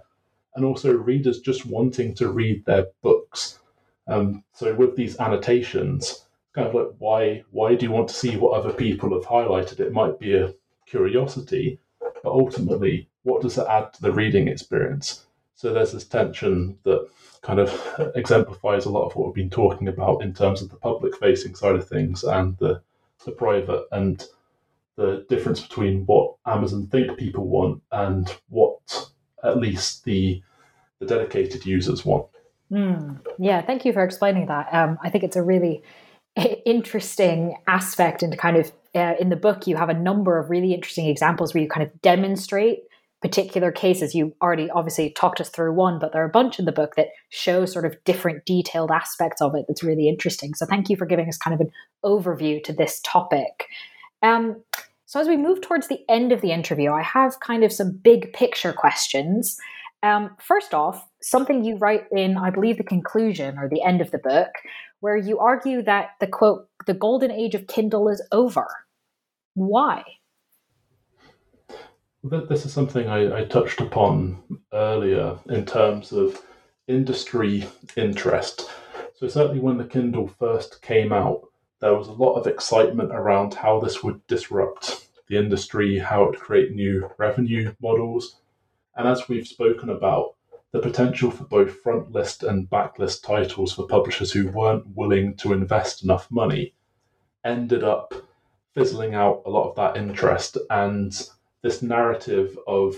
and also readers just wanting to read their books. Um, so with these annotations, kind of like why why do you want to see what other people have highlighted? It might be a curiosity, but ultimately, what does it add to the reading experience? So there's this tension that kind of [LAUGHS] exemplifies a lot of what we've been talking about in terms of the public facing side of things and the, the private and the difference between what Amazon think people want and what at least the the dedicated users want. Mm, yeah, thank you for explaining that. Um, I think it's a really [LAUGHS] interesting aspect and kind of uh, in the book, you have a number of really interesting examples where you kind of demonstrate particular cases. You already obviously talked us through one, but there are a bunch in the book that show sort of different detailed aspects of it that's really interesting. So thank you for giving us kind of an overview to this topic. Um, so as we move towards the end of the interview, I have kind of some big picture questions. Um, first off, something you write in, I believe, the conclusion or the end of the book, where you argue that the quote, the golden age of Kindle is over. Why? This is something I, I touched upon earlier in terms of industry interest. So, certainly when the Kindle first came out, there was a lot of excitement around how this would disrupt the industry, how it would create new revenue models. And as we've spoken about, the potential for both frontlist and backlist titles for publishers who weren't willing to invest enough money ended up fizzling out a lot of that interest and this narrative of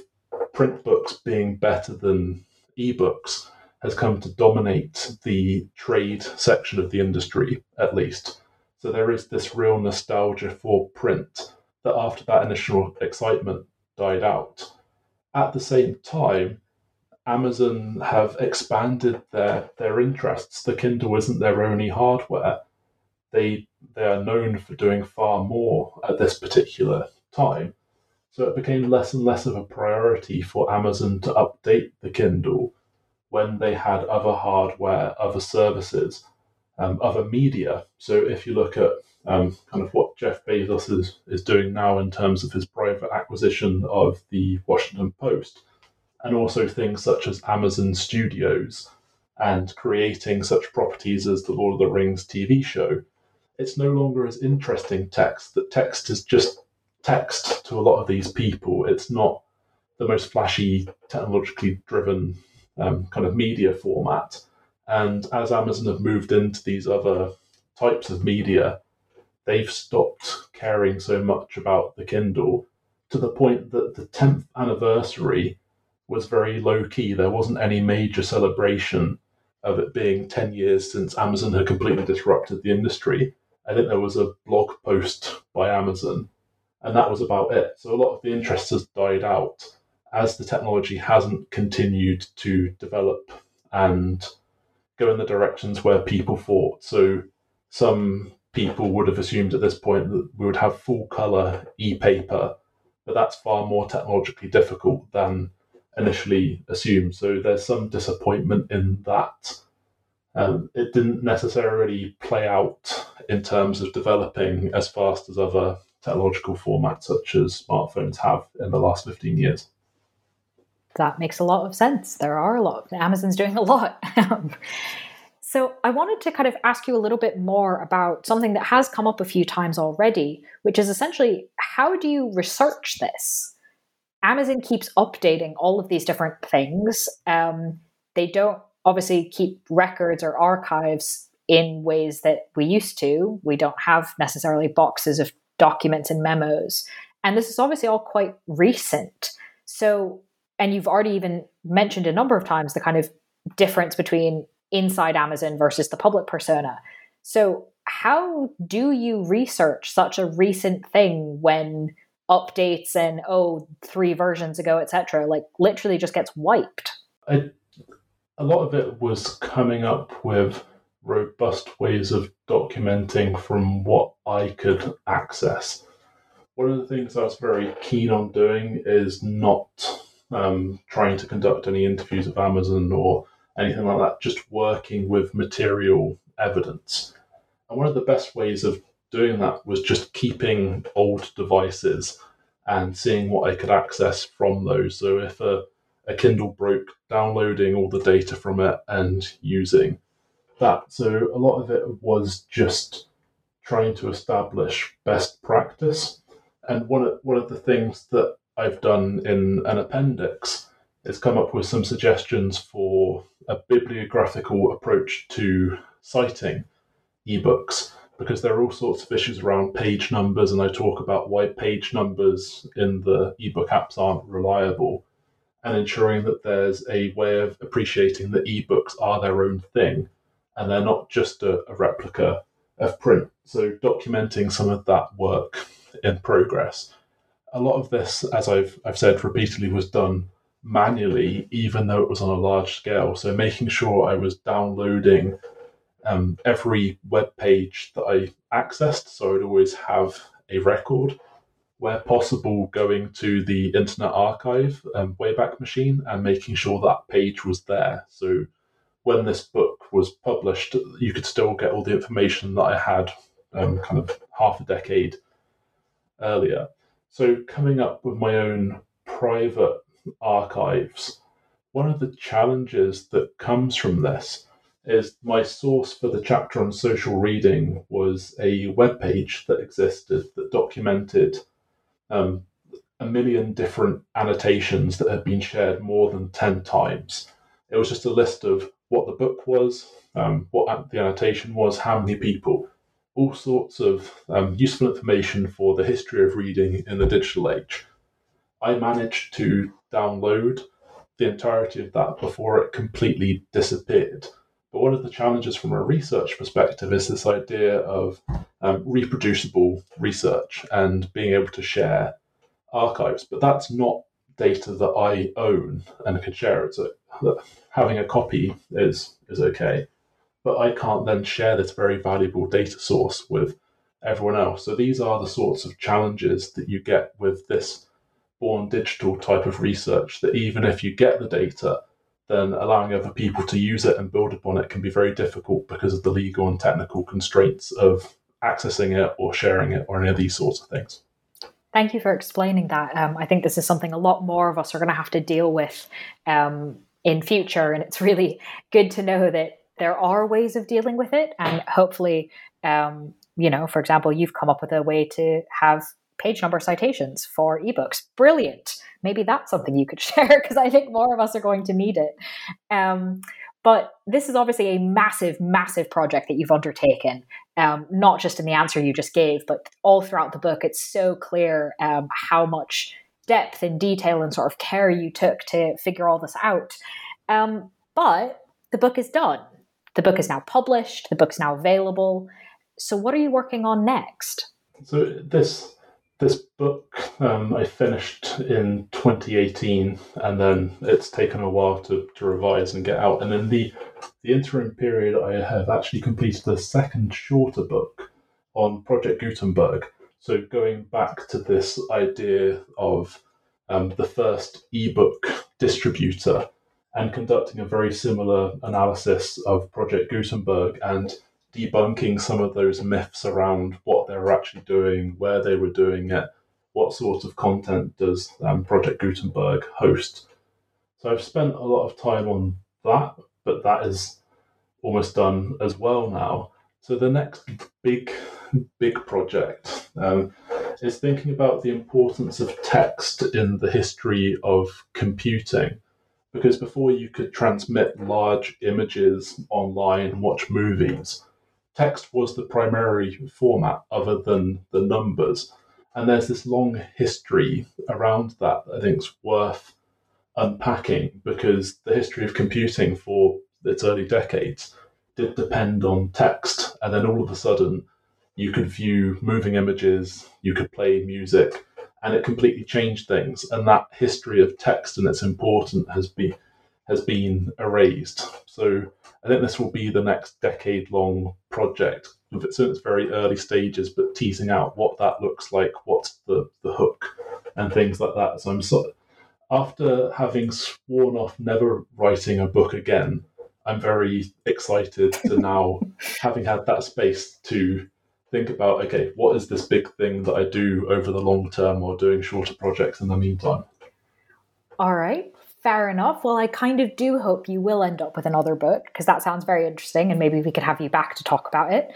print books being better than ebooks has come to dominate the trade section of the industry, at least. So there is this real nostalgia for print that after that initial excitement died out. At the same time, Amazon have expanded their, their interests. The Kindle isn't their only hardware. They they are known for doing far more at this particular time. So it became less and less of a priority for Amazon to update the Kindle when they had other hardware, other services, um, other media. So if you look at um, kind of what Jeff Bezos is, is doing now in terms of his private acquisition of the Washington Post, and also things such as Amazon Studios and creating such properties as the Lord of the Rings TV show, it's no longer as interesting text. That text is just text to a lot of these people. It's not the most flashy, technologically driven um, kind of media format. And as Amazon have moved into these other types of media, they've stopped caring so much about the Kindle to the point that the 10th anniversary was very low key. There wasn't any major celebration of it being 10 years since Amazon had completely disrupted the industry. I think there was a blog post by Amazon and that was about it. So a lot of the interest has died out as the technology hasn't continued to develop and go in the directions where people thought. So some people would have assumed at this point that we would have full color e-paper, but that's far more technologically difficult than initially assumed. So there's some disappointment in that. Um, it didn't necessarily play out in terms of developing as fast as other technological formats such as smartphones have in the last 15 years. That makes a lot of sense. There are a lot. Amazon's doing a lot. [LAUGHS] so, I wanted to kind of ask you a little bit more about something that has come up a few times already, which is essentially how do you research this? Amazon keeps updating all of these different things. Um, they don't obviously keep records or archives in ways that we used to. We don't have necessarily boxes of documents and memos. And this is obviously all quite recent. So, and you've already even mentioned a number of times the kind of difference between inside Amazon versus the public persona. So, how do you research such a recent thing when updates and oh three versions ago etc like literally just gets wiped I, a lot of it was coming up with robust ways of documenting from what I could access. One of the things I was very keen on doing is not um, trying to conduct any interviews of Amazon or anything like that, just working with material evidence. And one of the best ways of doing that was just keeping old devices and seeing what I could access from those. So if a, a Kindle broke, downloading all the data from it and using that. So a lot of it was just trying to establish best practice. And one of, one of the things that I've done in an appendix is come up with some suggestions for a bibliographical approach to citing ebooks because there are all sorts of issues around page numbers, and I talk about why page numbers in the ebook apps aren't reliable, and ensuring that there's a way of appreciating that ebooks are their own thing and they're not just a, a replica of print. So documenting some of that work in progress. A lot of this, as I've, I've said repeatedly, was done manually, even though it was on a large scale. So making sure I was downloading um, every web page that I accessed, so I'd always have a record. Where possible, going to the Internet Archive um, Wayback Machine and making sure that page was there. So when this book was published, you could still get all the information that I had um, kind of half a decade earlier. So coming up with my own private archives, one of the challenges that comes from this is my source for the chapter on social reading was a web page that existed that documented um, a million different annotations that had been shared more than 10 times. It was just a list of what the book was, um, what the annotation was, how many people, all sorts of um, useful information for the history of reading in the digital age. I managed to download the entirety of that before it completely disappeared. But one of the challenges from a research perspective is this idea of um, reproducible research and being able to share archives. But that's not data that I own and can share it. So having a copy is is okay, but I can't then share this very valuable data source with everyone else. So these are the sorts of challenges that you get with this born digital type of research. That even if you get the data, then allowing other people to use it and build upon it can be very difficult because of the legal and technical constraints of accessing it or sharing it or any of these sorts of things. Thank you for explaining that. Um, I think this is something a lot more of us are going to have to deal with um, in future, and it's really good to know that there are ways of dealing with it, and hopefully, um, you know, for example, you've come up with a way to have page number citations for ebooks. Brilliant. Maybe that's something you could [LAUGHS] share because I think more of us are going to need it. Um, but this is obviously a massive, massive project that you've undertaken, um, not just in the answer you just gave, but all throughout the book. It's so clear um, how much depth and detail and sort of care you took to figure all this out. Um, but the book is done. The book is now published. The book is now available. So, what are you working on next? So this this book um, I finished in 2018, and then it's taken a while to, to revise and get out. And in the the interim period, I have actually completed a second shorter book on Project Gutenberg. So going back to this idea of um, the first ebook distributor and conducting a very similar analysis of Project Gutenberg and debunking some of those myths around what they were actually doing, where they were doing it, what sort of content does um, Project Gutenberg host. So I've spent a lot of time on that, but that is almost done as well now. So the next big, big project um, is thinking about the importance of text in the history of computing. Because before you could transmit large images online watch movies, text was the primary format other than the numbers. And there's this long history around that I think is worth unpacking because the history of computing for its early decades did depend on text. And then all of a sudden, you could view moving images, you could play music, and it completely changed things. And that history of text and its importance has been has been erased. So I think this will be the next decade long project. It's in its very early stages, but teasing out what that looks like, what's the, the hook, and things like that. So I'm so, after having sworn off never writing a book again, I'm very excited to [LAUGHS] now, having had that space to think about okay, what is this big thing that I do over the long term or doing shorter projects in the meantime? All right fair enough. Well, I kind of do hope you will end up with another book because that sounds very interesting and maybe we could have you back to talk about it.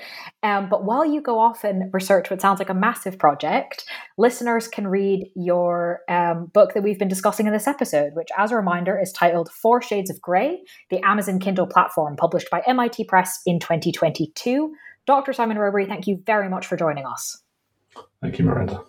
Um, but while you go off and research what sounds like a massive project, listeners can read your um, book that we've been discussing in this episode, which, as a reminder, is titled Four Shades of Grey, the Amazon Kindle platform, published by MIT Press in 2022. Dr. Simon Rowberry, thank you very much for joining us. Thank you, Miranda.